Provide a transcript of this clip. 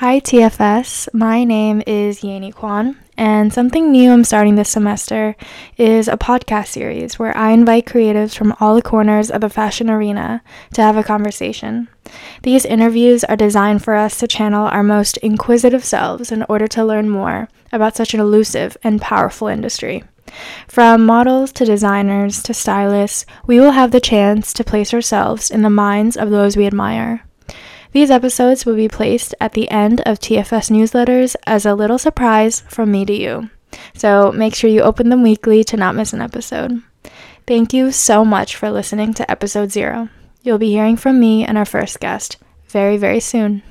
Hi, TFS. My name is Yeani Kwon, and something new I'm starting this semester is a podcast series where I invite creatives from all the corners of the fashion arena to have a conversation. These interviews are designed for us to channel our most inquisitive selves in order to learn more about such an elusive and powerful industry. From models to designers to stylists, we will have the chance to place ourselves in the minds of those we admire. These episodes will be placed at the end of TFS newsletters as a little surprise from me to you. So make sure you open them weekly to not miss an episode. Thank you so much for listening to episode zero. You'll be hearing from me and our first guest very, very soon.